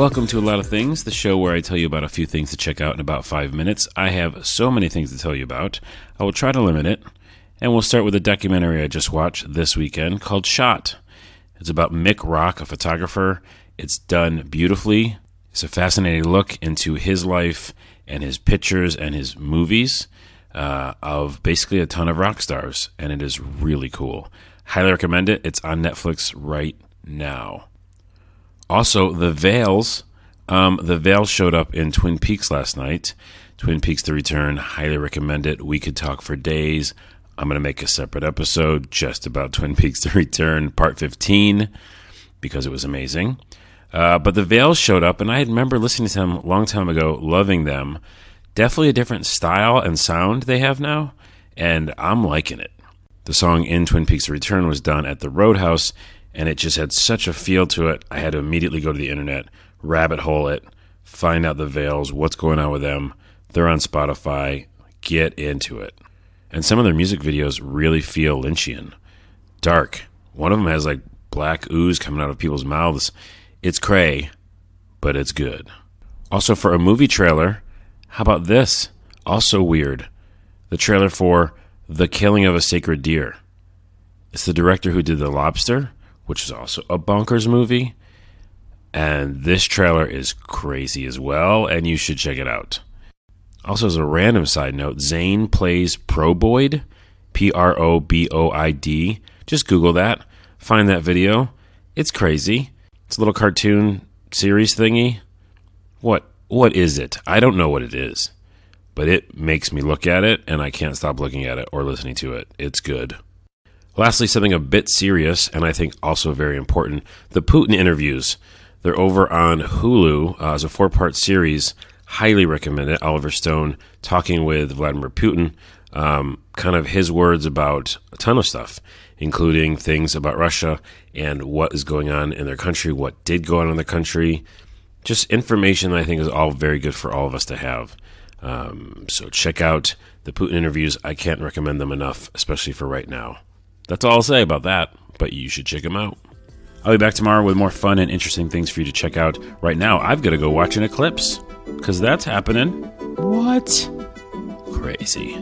Welcome to A Lot of Things, the show where I tell you about a few things to check out in about five minutes. I have so many things to tell you about. I will try to limit it. And we'll start with a documentary I just watched this weekend called Shot. It's about Mick Rock, a photographer. It's done beautifully. It's a fascinating look into his life and his pictures and his movies uh, of basically a ton of rock stars. And it is really cool. Highly recommend it. It's on Netflix right now. Also, the Veils. Um, the Veils showed up in Twin Peaks last night. Twin Peaks: The Return. Highly recommend it. We could talk for days. I'm going to make a separate episode just about Twin Peaks: The Return, Part 15, because it was amazing. Uh, but the Veils showed up, and I remember listening to them a long time ago, loving them. Definitely a different style and sound they have now, and I'm liking it. The song in Twin Peaks: The Return was done at the Roadhouse and it just had such a feel to it. I had to immediately go to the internet, rabbit hole it, find out the Veils, what's going on with them. They're on Spotify. Get into it. And some of their music videos really feel Lynchian. Dark. One of them has like black ooze coming out of people's mouths. It's cray, but it's good. Also, for a movie trailer, how about this? Also weird. The trailer for The Killing of a Sacred Deer. It's the director who did The Lobster which is also a bonkers movie. And this trailer is crazy as well, and you should check it out. Also, as a random side note, Zayn plays Proboid, P R O B O I D. Just Google that, find that video. It's crazy. It's a little cartoon series thingy. What what is it? I don't know what it is, but it makes me look at it, and I can't stop looking at it or listening to it. It's good. Lastly, something a bit serious and I think also very important the Putin interviews. They're over on Hulu uh, as a four part series. Highly recommend it. Oliver Stone talking with Vladimir Putin, um, kind of his words about a ton of stuff, including things about Russia and what is going on in their country, what did go on in the country. Just information that I think is all very good for all of us to have. Um, so check out the Putin interviews. I can't recommend them enough, especially for right now. That's all I'll say about that, but you should check them out. I'll be back tomorrow with more fun and interesting things for you to check out. Right now, I've got to go watch an eclipse because that's happening. What? Crazy.